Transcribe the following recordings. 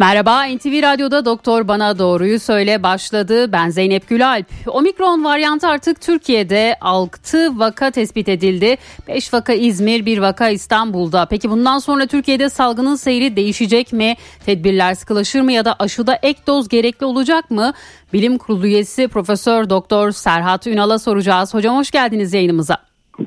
Merhaba NTV Radyo'da Doktor Bana Doğruyu Söyle başladı. Ben Zeynep Gülalp. Omikron varyantı artık Türkiye'de 6 vaka tespit edildi. 5 vaka İzmir, 1 vaka İstanbul'da. Peki bundan sonra Türkiye'de salgının seyri değişecek mi? Tedbirler sıkılaşır mı ya da aşıda ek doz gerekli olacak mı? Bilim Kurulu üyesi Profesör Doktor Serhat Ünal'a soracağız. Hocam hoş geldiniz yayınımıza.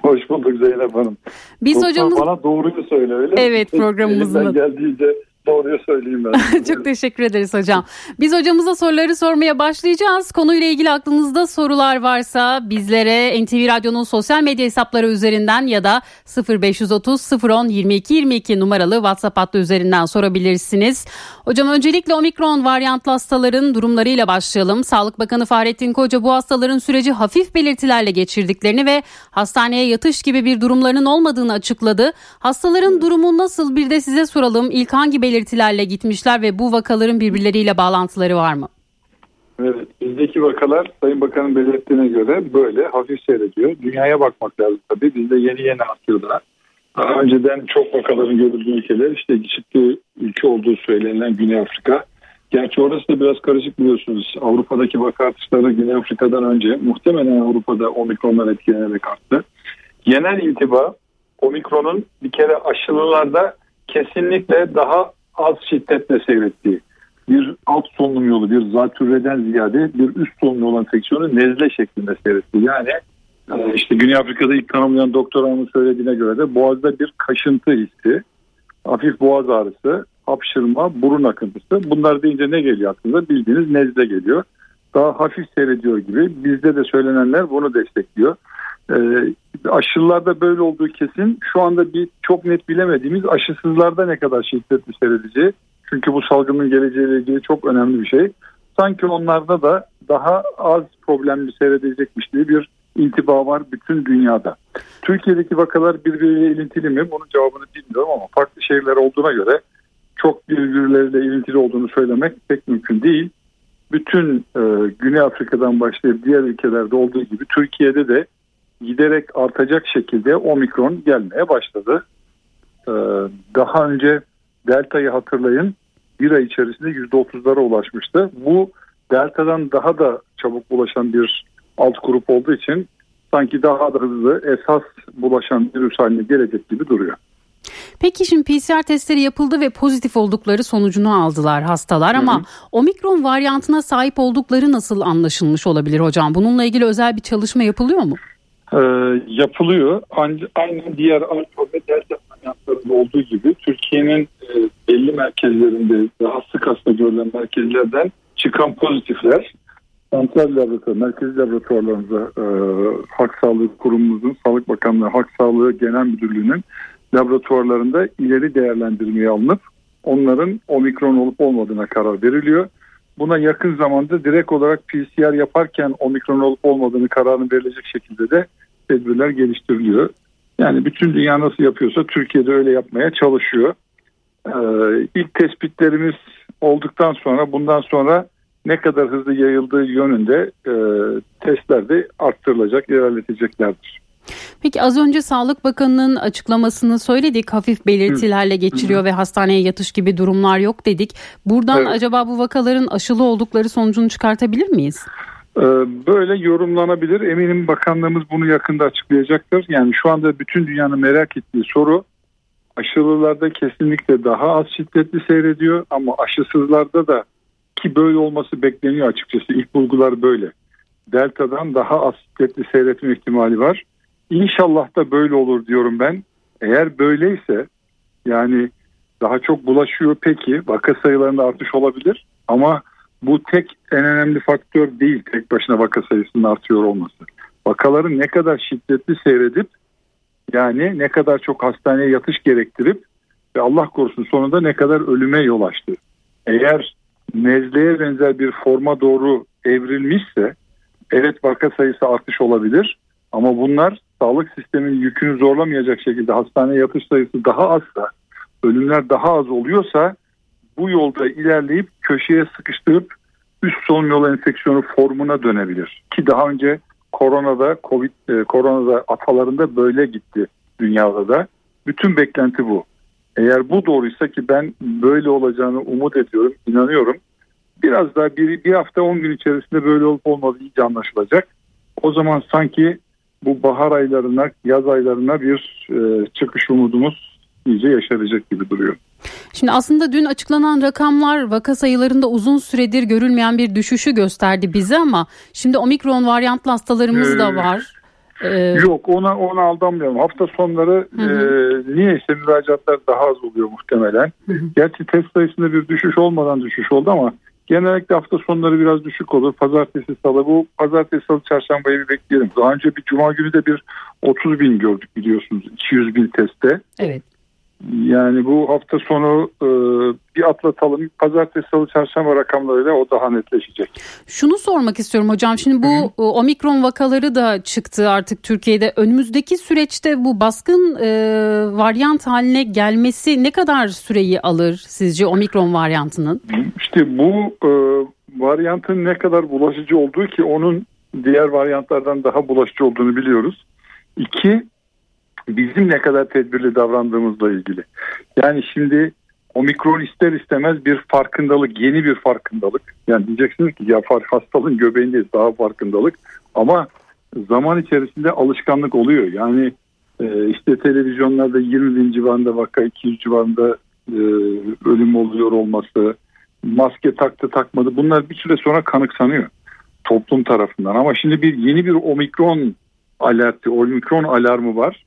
Hoş bulduk Zeynep Hanım. Biz Doktor hocamız... bana doğruyu söyle öyle Evet programımızın. Elimden geldiğince doğruyu söyleyeyim ben. Çok teşekkür ederiz hocam. Biz hocamıza soruları sormaya başlayacağız. Konuyla ilgili aklınızda sorular varsa bizlere NTV Radyo'nun sosyal medya hesapları üzerinden ya da 0530 010 22 22 numaralı WhatsApp hattı üzerinden sorabilirsiniz. Hocam öncelikle omikron varyantlı hastaların durumlarıyla başlayalım. Sağlık Bakanı Fahrettin Koca bu hastaların süreci hafif belirtilerle geçirdiklerini ve hastaneye yatış gibi bir durumlarının olmadığını açıkladı. Hastaların durumu nasıl bir de size soralım. İlk hangi belirtilerle gitmişler ve bu vakaların birbirleriyle bağlantıları var mı? Evet, bizdeki vakalar Sayın Bakan'ın belirttiğine göre böyle hafif seyrediyor. Dünyaya bakmak lazım tabii. Bizde yeni yeni artıyor da. Daha önceden çok vakaların görüldüğü ülkeler işte çıktığı ülke olduğu söylenilen Güney Afrika. Gerçi orası da biraz karışık biliyorsunuz. Avrupa'daki vaka artışları Güney Afrika'dan önce muhtemelen Avrupa'da omikrondan etkilenerek arttı. Genel intiba omikronun bir kere aşılılarda kesinlikle daha az şiddetle seyrettiği. Bir alt solunum yolu, bir zatürreden ziyade bir üst solunum yolu enfeksiyonu nezle şeklinde seyrettiği. Yani e, işte Güney Afrika'da ilk tanımlayan doktor hanımın söylediğine göre de boğazda bir kaşıntı hissi, hafif boğaz ağrısı, hapşırma, burun akıntısı. Bunlar deyince ne geliyor aklınıza? Bildiğiniz nezle geliyor. Daha hafif seyrediyor gibi. Bizde de söylenenler bunu destekliyor. Aşılarda böyle olduğu kesin. Şu anda bir çok net bilemediğimiz aşısızlarda ne kadar şiddetli seyredeceği. Çünkü bu salgının geleceğiyle ilgili çok önemli bir şey. Sanki onlarda da daha az problemli seyredecekmiş diye bir intiba var bütün dünyada. Türkiye'deki vakalar birbiriyle ilintili mi? Bunun cevabını bilmiyorum ama farklı şehirler olduğuna göre çok birbirleriyle ilintili olduğunu söylemek pek mümkün değil. Bütün e, Güney Afrika'dan başlayıp diğer ülkelerde olduğu gibi Türkiye'de de giderek artacak şekilde omikron gelmeye başladı. E, daha önce delta'yı hatırlayın bir ay içerisinde %30'lara ulaşmıştı. Bu delta'dan daha da çabuk bulaşan bir alt grup olduğu için sanki daha da hızlı esas bulaşan virüs haline gelecek gibi duruyor. Peki şimdi PCR testleri yapıldı ve pozitif oldukları sonucunu aldılar hastalar ama hı hı. omikron varyantına sahip oldukları nasıl anlaşılmış olabilir hocam? Bununla ilgili özel bir çalışma yapılıyor mu? Ee, yapılıyor. Aynı diğer alfa ve delta varyantlarında olduğu gibi Türkiye'nin e, belli merkezlerinde daha sık hasta görülen merkezlerden çıkan pozitifler Santral laboratuvar, merkezi laboratuvarlarımıza e, Halk Sağlığı Kurumumuzun, Sağlık Bakanlığı Halk Sağlığı Genel Müdürlüğü'nün laboratuvarlarında ileri değerlendirmeye alınıp onların omikron olup olmadığına karar veriliyor. Buna yakın zamanda direkt olarak PCR yaparken omikron olup olmadığını kararını verilecek şekilde de tedbirler geliştiriliyor. Yani bütün dünya nasıl yapıyorsa Türkiye'de öyle yapmaya çalışıyor. Ee, ilk tespitlerimiz olduktan sonra bundan sonra ne kadar hızlı yayıldığı yönünde e, testler de arttırılacak, ilerleteceklerdir. Peki az önce Sağlık Bakanı'nın açıklamasını söyledik. Hafif belirtilerle geçiriyor Hı. ve hastaneye yatış gibi durumlar yok dedik. Buradan evet. acaba bu vakaların aşılı oldukları sonucunu çıkartabilir miyiz? Ee, böyle yorumlanabilir. Eminim bakanlığımız bunu yakında açıklayacaktır. Yani şu anda bütün dünyanın merak ettiği soru aşılılarda kesinlikle daha az şiddetli seyrediyor ama aşısızlarda da ki böyle olması bekleniyor açıkçası. İlk bulgular böyle. Delta'dan daha az şiddetli seyretme ihtimali var. İnşallah da böyle olur diyorum ben. Eğer böyleyse yani daha çok bulaşıyor peki vaka sayılarında artış olabilir ama bu tek en önemli faktör değil tek başına vaka sayısının artıyor olması. Vakaların ne kadar şiddetli seyredip yani ne kadar çok hastaneye yatış gerektirip ve Allah korusun sonunda ne kadar ölüme yol açtı. Eğer nezleye benzer bir forma doğru evrilmişse evet vaka sayısı artış olabilir ama bunlar sağlık sisteminin yükünü zorlamayacak şekilde hastaneye yatış sayısı daha azsa ölümler daha az oluyorsa bu yolda ilerleyip köşeye sıkıştırıp üst solunum yolu enfeksiyonu formuna dönebilir. Ki daha önce koronada, Covid, e, koronada atalarında böyle gitti dünyada da. Bütün beklenti bu. Eğer bu doğruysa ki ben böyle olacağını umut ediyorum, inanıyorum. Biraz daha bir, bir hafta 10 gün içerisinde böyle olup olmadığı iyice anlaşılacak. O zaman sanki bu bahar aylarına, yaz aylarına bir e, çıkış umudumuz iyice yaşaracak gibi duruyor. Şimdi aslında dün açıklanan rakamlar vaka sayılarında uzun süredir görülmeyen bir düşüşü gösterdi bize ama şimdi omikron varyantlı hastalarımız da var. Ee, Yok ona ona aldanmıyorum. Hafta sonları hı hı. e, niyeyse müracaatlar daha az oluyor muhtemelen. Hı hı. Gerçi test sayısında bir düşüş olmadan düşüş oldu ama genellikle hafta sonları biraz düşük olur. Pazartesi, salı bu pazartesi, salı, çarşambayı bir bekleyelim. Daha önce bir cuma günü de bir 30 bin gördük biliyorsunuz 200 bin testte. Evet. Yani bu hafta sonu e, bir atlatalım. Pazartesi, salı, çarşamba rakamlarıyla o daha netleşecek. Şunu sormak istiyorum hocam. Şimdi bu Hı-hı. omikron vakaları da çıktı artık Türkiye'de. Önümüzdeki süreçte bu baskın e, varyant haline gelmesi ne kadar süreyi alır sizce omikron varyantının? İşte bu e, varyantın ne kadar bulaşıcı olduğu ki onun diğer varyantlardan daha bulaşıcı olduğunu biliyoruz. İki, bizim ne kadar tedbirli davrandığımızla ilgili. Yani şimdi omikron ister istemez bir farkındalık, yeni bir farkındalık. Yani diyeceksiniz ki ya hastalığın göbeğindeyiz daha farkındalık ama zaman içerisinde alışkanlık oluyor. Yani e, işte televizyonlarda 20 bin civarında vaka 200 civarında e, ölüm oluyor olması, maske taktı takmadı bunlar bir süre sonra kanıksanıyor toplum tarafından. Ama şimdi bir yeni bir omikron alerti, omikron alarmı var.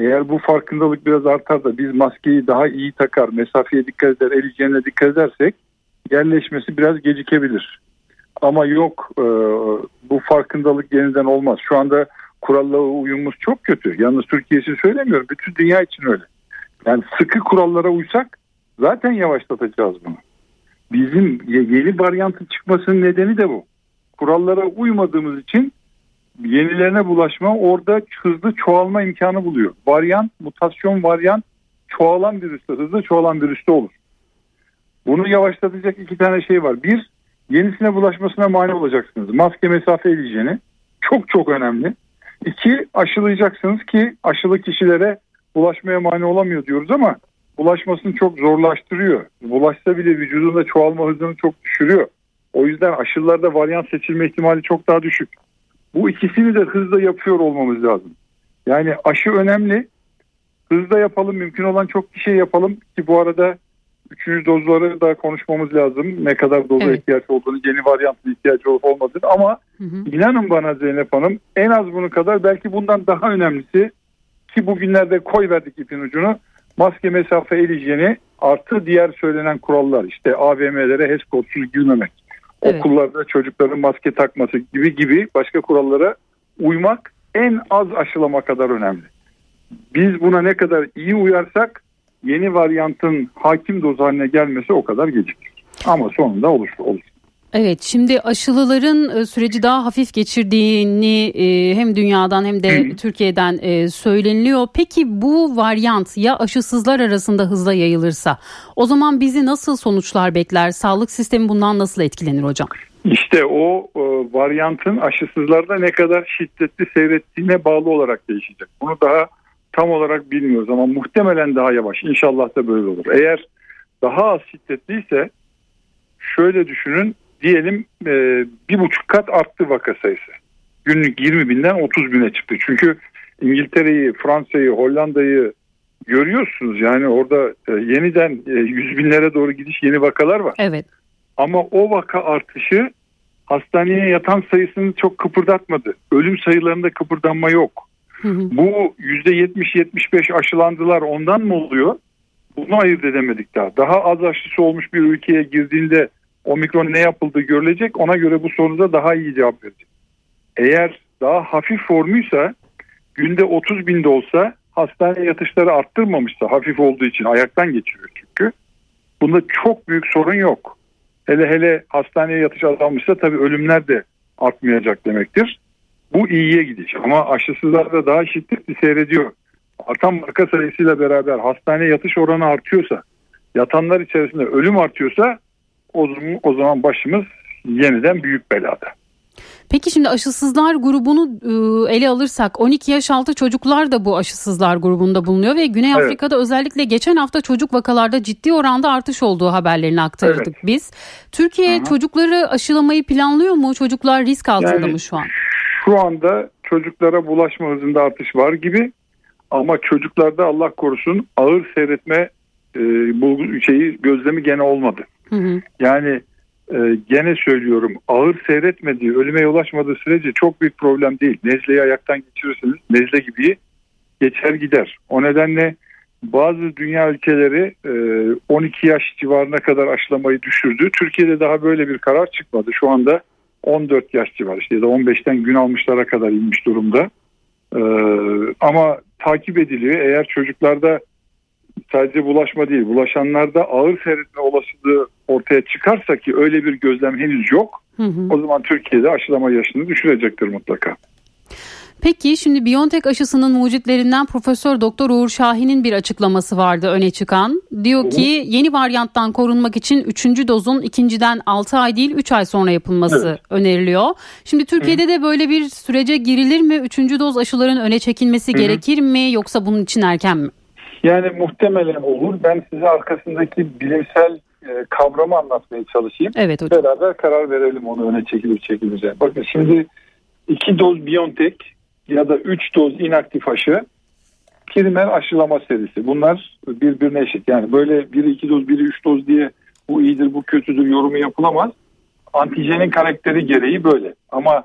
Eğer bu farkındalık biraz artar da biz maskeyi daha iyi takar, mesafeye dikkat eder, el hijyenine dikkat edersek yerleşmesi biraz gecikebilir. Ama yok e, bu farkındalık yeniden olmaz. Şu anda kurallara uyumumuz çok kötü. Yalnız Türkiye için söylemiyorum. Bütün dünya için öyle. Yani sıkı kurallara uysak zaten yavaşlatacağız bunu. Bizim yeni varyantın çıkmasının nedeni de bu. Kurallara uymadığımız için yenilerine bulaşma orada hızlı çoğalma imkanı buluyor. Varyant, mutasyon varyant çoğalan virüste, hızlı çoğalan virüste olur. Bunu yavaşlatacak iki tane şey var. Bir, yenisine bulaşmasına mani olacaksınız. Maske mesafe hijyeni çok çok önemli. İki, aşılayacaksınız ki aşılı kişilere bulaşmaya mani olamıyor diyoruz ama bulaşmasını çok zorlaştırıyor. Bulaşsa bile vücudunda çoğalma hızını çok düşürüyor. O yüzden aşılarda varyant seçilme ihtimali çok daha düşük. Bu ikisini de hızla yapıyor olmamız lazım. Yani aşı önemli. Hızla yapalım. Mümkün olan çok bir şey yapalım. Ki bu arada üçüncü dozları da konuşmamız lazım. Ne kadar doza evet. ihtiyaç olduğunu, yeni varyantlı ihtiyaç olup olmadığını. Ama hı hı. inanın bana Zeynep Hanım en az bunu kadar belki bundan daha önemlisi ki bugünlerde koy verdik ipin ucunu. Maske, mesafe, el hijyeni artı diğer söylenen kurallar. işte AVM'lere HES kodsuz girmemek. Evet. Okullarda çocukların maske takması gibi gibi başka kurallara uymak en az aşılama kadar önemli. Biz buna ne kadar iyi uyarsak yeni varyantın hakim doz haline gelmesi o kadar gecikir. Ama sonunda olur. olur. Evet şimdi aşılıların e, süreci daha hafif geçirdiğini e, hem dünyadan hem de Türkiye'den e, söyleniliyor. Peki bu varyant ya aşısızlar arasında hızla yayılırsa o zaman bizi nasıl sonuçlar bekler? Sağlık sistemi bundan nasıl etkilenir hocam? İşte o varyantın aşısızlarda ne kadar şiddetli seyrettiğine bağlı olarak değişecek. Bunu daha tam olarak bilmiyoruz ama muhtemelen daha yavaş. İnşallah da böyle olur. Eğer daha az şiddetliyse şöyle düşünün diyelim e, bir buçuk kat arttı vaka sayısı. Günlük 20 binden 30 bine çıktı. Çünkü İngiltere'yi, Fransa'yı, Hollanda'yı görüyorsunuz. Yani orada e, yeniden e, 100 binlere doğru gidiş yeni vakalar var. Evet. Ama o vaka artışı hastaneye yatan sayısını çok kıpırdatmadı. Ölüm sayılarında kıpırdanma yok. Hı hı. Bu %70-75 aşılandılar ondan mı oluyor? Bunu ayırt edemedik daha. Daha az aşısı olmuş bir ülkeye girdiğinde omikron ne yapıldığı görülecek. Ona göre bu soruda daha iyi cevap verecek. Eğer daha hafif formuysa günde 30 binde olsa hastane yatışları arttırmamışsa hafif olduğu için ayaktan geçiriyor çünkü. Bunda çok büyük sorun yok. Hele hele hastaneye yatış azalmışsa tabii ölümler de artmayacak demektir. Bu iyiye gidiş ama aşısızlar da daha şiddetli seyrediyor. Artan vaka sayısıyla beraber hastane yatış oranı artıyorsa, yatanlar içerisinde ölüm artıyorsa o zaman, o zaman başımız yeniden büyük belada. Peki şimdi aşısızlar grubunu e, ele alırsak 12 yaş altı çocuklar da bu aşısızlar grubunda bulunuyor ve Güney evet. Afrika'da özellikle geçen hafta çocuk vakalarda ciddi oranda artış olduğu haberlerini aktardık evet. biz. Türkiye Hı-hı. çocukları aşılamayı planlıyor mu? Çocuklar risk altında yani, mı şu an? Şu anda çocuklara bulaşma hızında artış var gibi ama çocuklarda Allah korusun ağır seyretme e, bu şeyi gözlemi gene olmadı. Yani e, gene söylüyorum ağır seyretmediği, ölüme yol açmadığı sürece çok büyük problem değil. Nezleyi ayaktan geçirirseniz nezle gibi geçer gider. O nedenle bazı dünya ülkeleri e, 12 yaş civarına kadar aşılamayı düşürdü. Türkiye'de daha böyle bir karar çıkmadı. Şu anda 14 yaş civarı işte ya da 15'ten gün almışlara kadar inmiş durumda. E, ama takip ediliyor. Eğer çocuklarda sadece bulaşma değil bulaşanlarda ağır seyretme olasılığı ortaya çıkarsa ki öyle bir gözlem henüz yok. Hı hı. O zaman Türkiye'de aşılama yaşını düşürecektir mutlaka. Peki şimdi BioNTech aşısının mucitlerinden Profesör Doktor Uğur Şahin'in bir açıklaması vardı öne çıkan. Diyor ki yeni varyanttan korunmak için 3. dozun ikinciden 6 ay değil 3 ay sonra yapılması evet. öneriliyor. Şimdi Türkiye'de Hı. de böyle bir sürece girilir mi? 3. doz aşıların öne çekilmesi Hı. gerekir mi yoksa bunun için erken mi? Yani muhtemelen olur. Ben size arkasındaki bilimsel e, kavramı anlatmaya çalışayım. Evet hocam. Beraber karar verelim onu öne çekilip çekilmeyeceğine. Bakın şimdi iki doz BioNTech ya da üç doz inaktif aşı primer aşılama serisi. Bunlar birbirine eşit. Yani böyle biri iki doz biri üç doz diye bu iyidir bu kötüdür yorumu yapılamaz. Antijenin karakteri gereği böyle. Ama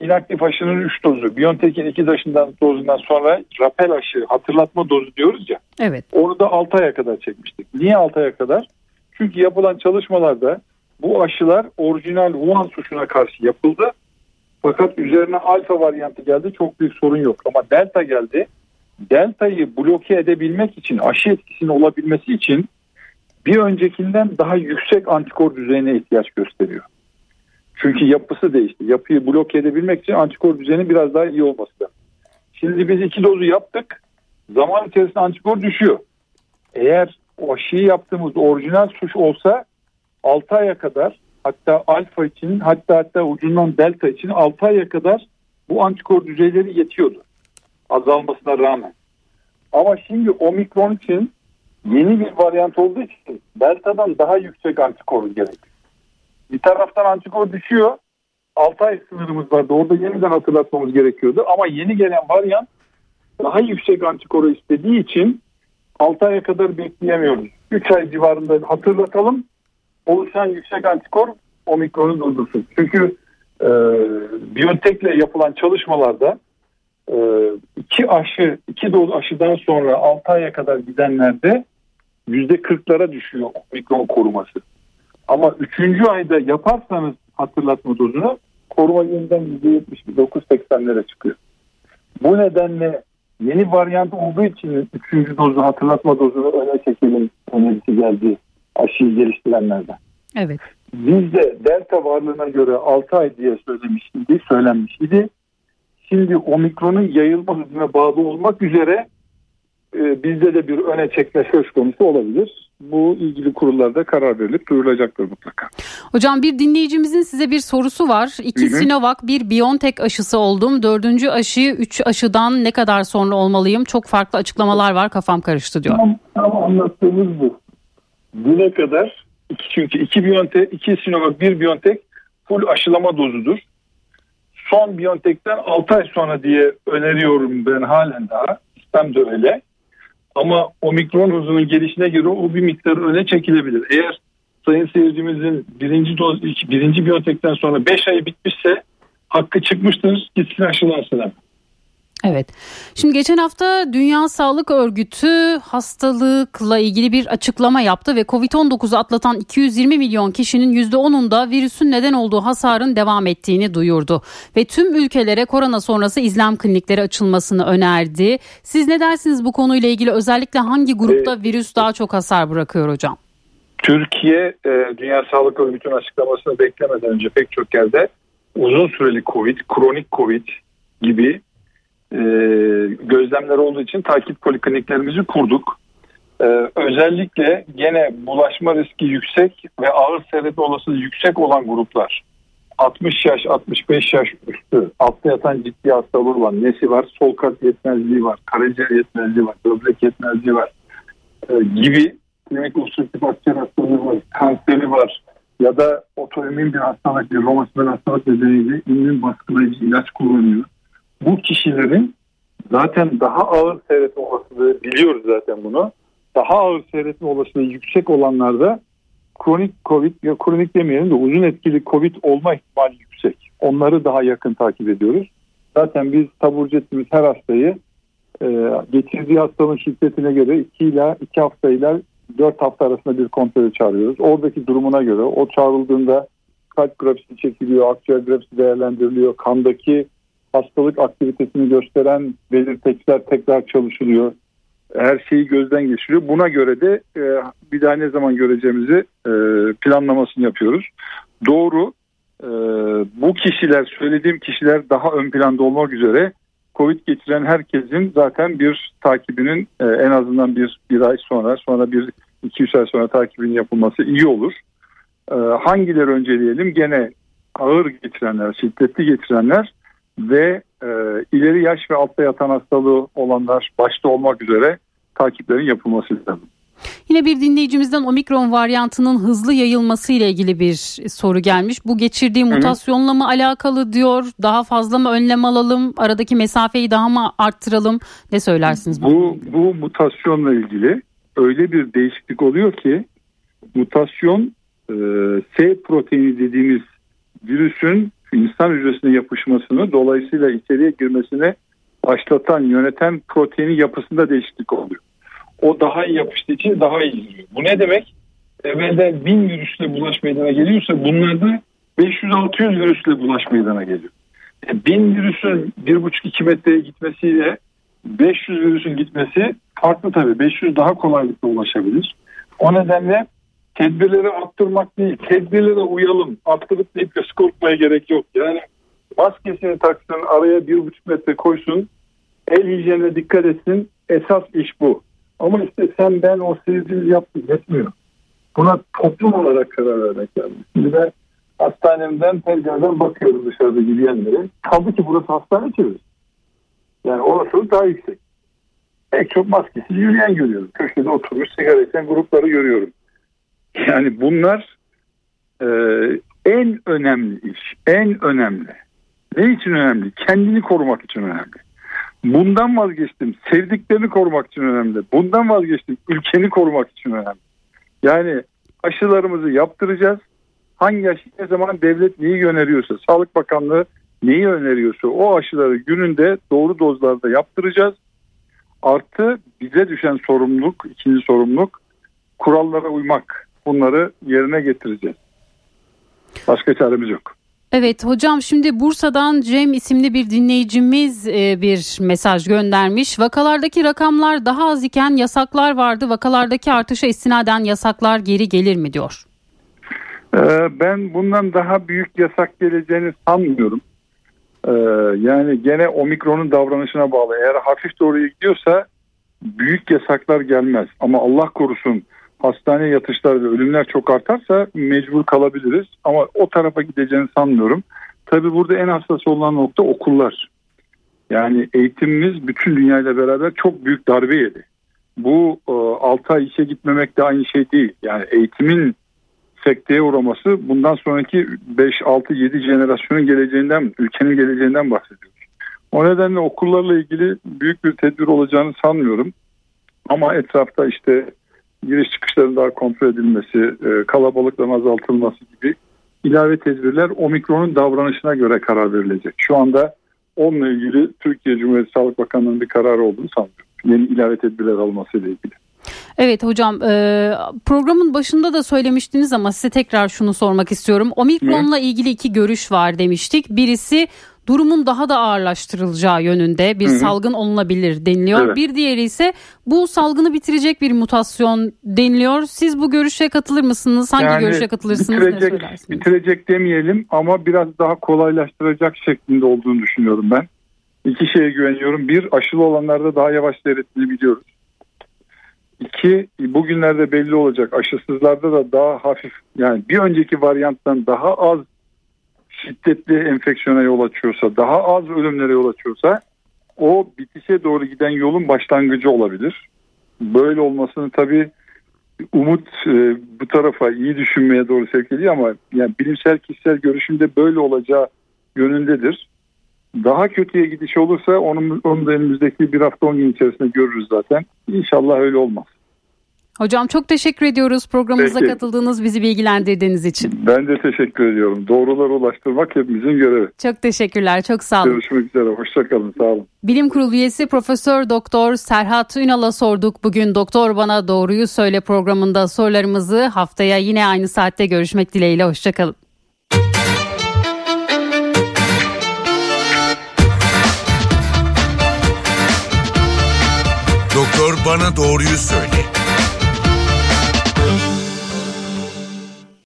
inaktif aşının 3 dozu, Biontech'in 2 dozundan, dozundan sonra rapel aşı hatırlatma dozu diyoruz ya. Evet. Onu da 6 aya kadar çekmiştik. Niye 6 aya kadar? Çünkü yapılan çalışmalarda bu aşılar orijinal Wuhan suşuna karşı yapıldı. Fakat üzerine alfa varyantı geldi çok büyük sorun yok. Ama delta geldi. Delta'yı bloke edebilmek için aşı etkisinin olabilmesi için bir öncekinden daha yüksek antikor düzeyine ihtiyaç gösteriyor. Çünkü yapısı değişti. Yapıyı bloke edebilmek için antikor düzeyinin biraz daha iyi olması lazım. Şimdi biz iki dozu yaptık. Zaman içerisinde antikor düşüyor. Eğer o aşıyı yaptığımız orijinal suç olsa 6 aya kadar hatta alfa için hatta hatta ucundan delta için 6 aya kadar bu antikor düzeyleri yetiyordu. Azalmasına rağmen. Ama şimdi omikron için yeni bir varyant olduğu için deltadan daha yüksek antikor gerekiyor. Bir taraftan antikor düşüyor. 6 ay sınırımız vardı. Orada yeniden hatırlatmamız gerekiyordu. Ama yeni gelen varyant daha yüksek antikoru istediği için 6 aya kadar bekleyemiyoruz. 3 ay civarında hatırlatalım. Oluşan yüksek antikor omikronu durdursun. Çünkü e, Biontech'le yapılan çalışmalarda e, iki aşı, iki doz aşıdan sonra 6 aya kadar gidenlerde %40'lara düşüyor omikron koruması. Ama üçüncü ayda yaparsanız hatırlatma dozunu koruma yeniden %79-80'lere çıkıyor. Bu nedenle yeni varyant olduğu için üçüncü dozu hatırlatma dozunu öne çekelim önerisi geldi aşıyı geliştirenlerden. Evet. Bizde delta varlığına göre 6 ay diye söylemiş idi, söylenmiş idi. Şimdi omikronun yayılma hızına bağlı olmak üzere e, bizde de bir öne çekme söz konusu olabilir. Bu ilgili kurullarda karar verilip duyurulacaktır mutlaka. Hocam bir dinleyicimizin size bir sorusu var. İki Hı-hı. Sinovac bir BioNTech aşısı oldum. Dördüncü aşıyı üç aşıdan ne kadar sonra olmalıyım? Çok farklı açıklamalar var kafam karıştı diyor. Tamam, tamam anlattığımız bu. Düne kadar iki, çünkü iki BioNTech, iki Sinovac, bir BioNTech full aşılama dozudur. Son BioNTech'ten 6 ay sonra diye öneriyorum ben halen daha. Sistem de öyle. Ama omikron hızının gelişine göre o bir miktar öne çekilebilir. Eğer sayın seyircimizin birinci doz, birinci biyotekten sonra 5 ay bitmişse hakkı çıkmıştır gitsin aşılansın Evet. Şimdi geçen hafta Dünya Sağlık Örgütü hastalıkla ilgili bir açıklama yaptı ve Covid-19'u atlatan 220 milyon kişinin %10'unda virüsün neden olduğu hasarın devam ettiğini duyurdu. Ve tüm ülkelere korona sonrası izlem klinikleri açılmasını önerdi. Siz ne dersiniz bu konuyla ilgili özellikle hangi grupta ee, virüs daha çok hasar bırakıyor hocam? Türkiye e, Dünya Sağlık Örgütü'nün açıklamasını beklemeden önce pek çok yerde uzun süreli Covid, kronik Covid gibi e, gözlemler olduğu için takip polikliniklerimizi kurduk. E, özellikle gene bulaşma riski yüksek ve ağır seyretme olasılığı yüksek olan gruplar 60 yaş 65 yaş üstü altta yatan ciddi hastalığı olan nesi var? Sol kalp yetmezliği var, karaciğer yetmezliği var, böbrek yetmezliği var e, gibi klinik ultratif akciğer hastalığı var, kanseri var ya da otoimmün bir hastalık, bir romatizmal hastalık nedeniyle immün baskılayıcı ilaç kullanıyor. Bu kişilerin zaten daha ağır seyretme olasılığı biliyoruz zaten bunu. Daha ağır seyretme olasılığı yüksek olanlarda kronik COVID ya kronik demeyelim de uzun etkili COVID olma ihtimali yüksek. Onları daha yakın takip ediyoruz. Zaten biz taburcu ettiğimiz her hastayı e, getirdiği hastalığın şiddetine göre 2 ile 2 hafta ile 4 hafta arasında bir kontrole çağırıyoruz. Oradaki durumuna göre o çağrıldığında kalp grafisi çekiliyor, akciğer grafisi değerlendiriliyor, kandaki hastalık aktivitesini gösteren belirteçler tekrar çalışılıyor. Her şeyi gözden geçiriyor. Buna göre de e, bir daha ne zaman göreceğimizi e, planlamasını yapıyoruz. Doğru e, bu kişiler söylediğim kişiler daha ön planda olmak üzere Covid geçiren herkesin zaten bir takibinin e, en azından bir, bir ay sonra sonra bir iki üç ay sonra takibinin yapılması iyi olur. E, hangileri önceleyelim? Gene ağır geçirenler, şiddetli geçirenler ve e, ileri yaş ve altta yatan hastalığı olanlar başta olmak üzere takiplerin yapılması lazım. Yine bir dinleyicimizden omikron varyantının hızlı yayılması ile ilgili bir soru gelmiş. Bu geçirdiği mutasyonla mı alakalı diyor? Daha fazla mı önlem alalım? Aradaki mesafeyi daha mı arttıralım? Ne söylersiniz? Bu, bu mutasyonla ilgili öyle bir değişiklik oluyor ki mutasyon e, S proteini dediğimiz virüsün insan hücresine yapışmasını dolayısıyla içeriye girmesine başlatan, yöneten proteinin yapısında değişiklik oluyor o daha iyi yapıştığı için daha iyi gidiyor. Bu ne demek? Evvelden 1000 virüsle bulaş meydana geliyorsa bunlarda 500-600 virüsle bulaş meydana geliyor. E, 1000 virüsün 1,5-2 metreye gitmesiyle 500 virüsün gitmesi farklı tabii. 500 daha kolaylıkla ulaşabilir. O nedenle tedbirleri arttırmak değil, tedbirlere uyalım. Arttırıp deyip de korkmaya gerek yok. Yani maskesini taksın, araya 1,5 metre koysun, el hijyenine dikkat etsin. Esas iş bu. Ama işte sen ben o sevdiğimiz yaptık yetmiyor. Buna toplum olarak karar vermek lazım. Şimdi ben hastanemden pencereden bakıyorum dışarıda yürüyenlere. Kaldı ki burası hastane çevresi. Yani orası daha yüksek. Pek çok maskesiz yürüyen görüyorum. Köşede oturmuş sigara içen grupları görüyorum. Yani bunlar e, en önemli iş. En önemli. Ne için önemli? Kendini korumak için önemli. Bundan vazgeçtim. Sevdiklerini korumak için önemli. Bundan vazgeçtim. Ülkeni korumak için önemli. Yani aşılarımızı yaptıracağız. Hangi aşı ne zaman devlet neyi öneriyorsa, Sağlık Bakanlığı neyi öneriyorsa o aşıları gününde doğru dozlarda yaptıracağız. Artı bize düşen sorumluluk, ikinci sorumluluk kurallara uymak. Bunları yerine getireceğiz. Başka çaremiz yok. Evet hocam şimdi Bursa'dan Cem isimli bir dinleyicimiz e, bir mesaj göndermiş. Vakalardaki rakamlar daha az iken yasaklar vardı. Vakalardaki artışa istinaden yasaklar geri gelir mi diyor. Ee, ben bundan daha büyük yasak geleceğini sanmıyorum. Ee, yani gene omikronun davranışına bağlı. Eğer hafif doğruya gidiyorsa büyük yasaklar gelmez. Ama Allah korusun hastane yatışlar ve ölümler çok artarsa mecbur kalabiliriz. Ama o tarafa gideceğini sanmıyorum. Tabii burada en hassas olan nokta okullar. Yani eğitimimiz bütün dünyayla beraber çok büyük darbe yedi. Bu 6 e, ay işe gitmemek de aynı şey değil. Yani eğitimin sekteye uğraması bundan sonraki 5, 6, 7 jenerasyonun geleceğinden, ülkenin geleceğinden bahsediyoruz. O nedenle okullarla ilgili büyük bir tedbir olacağını sanmıyorum. Ama etrafta işte giriş çıkışların daha kontrol edilmesi, e, kalabalıkların azaltılması gibi ilave tedbirler omikronun davranışına göre karar verilecek. Şu anda onunla ilgili Türkiye Cumhuriyeti Sağlık Bakanlığı'nın bir kararı olduğunu sanmıyorum. Yeni ilave tedbirler alması ile ilgili. Evet hocam e, programın başında da söylemiştiniz ama size tekrar şunu sormak istiyorum. Omikron'la ilgili iki görüş var demiştik. Birisi durumun daha da ağırlaştırılacağı yönünde bir Hı-hı. salgın olunabilir deniliyor. Evet. Bir diğeri ise bu salgını bitirecek bir mutasyon deniliyor. Siz bu görüşe katılır mısınız? Hangi yani görüşe katılırsınız? Bitirecek, bitirecek demeyelim ama biraz daha kolaylaştıracak şeklinde olduğunu düşünüyorum ben. İki şeye güveniyorum. Bir aşılı olanlarda daha yavaş seyrettiğini biliyoruz. İki bugünlerde belli olacak aşısızlarda da daha hafif yani bir önceki varyanttan daha az şiddetli enfeksiyona yol açıyorsa, daha az ölümlere yol açıyorsa o bitişe doğru giden yolun başlangıcı olabilir. Böyle olmasını tabii umut e, bu tarafa iyi düşünmeye doğru sevk ediyor ama yani bilimsel kişisel görüşümde böyle olacağı yönündedir. Daha kötüye gidiş olursa onun, onu da önümüzdeki bir hafta on gün içerisinde görürüz zaten. İnşallah öyle olmaz. Hocam çok teşekkür ediyoruz programımıza Peki. katıldığınız, bizi bilgilendirdiğiniz için. Ben de teşekkür ediyorum. Doğruları ulaştırmak hepimizin görevi. Çok teşekkürler, çok sağ olun. Görüşmek üzere, hoşçakalın, sağ olun. Bilim Kurulu üyesi Profesör Doktor Serhat Ünal'a sorduk. Bugün Doktor Bana Doğruyu Söyle programında sorularımızı haftaya yine aynı saatte görüşmek dileğiyle, hoşçakalın. Doktor Bana Doğruyu Söyle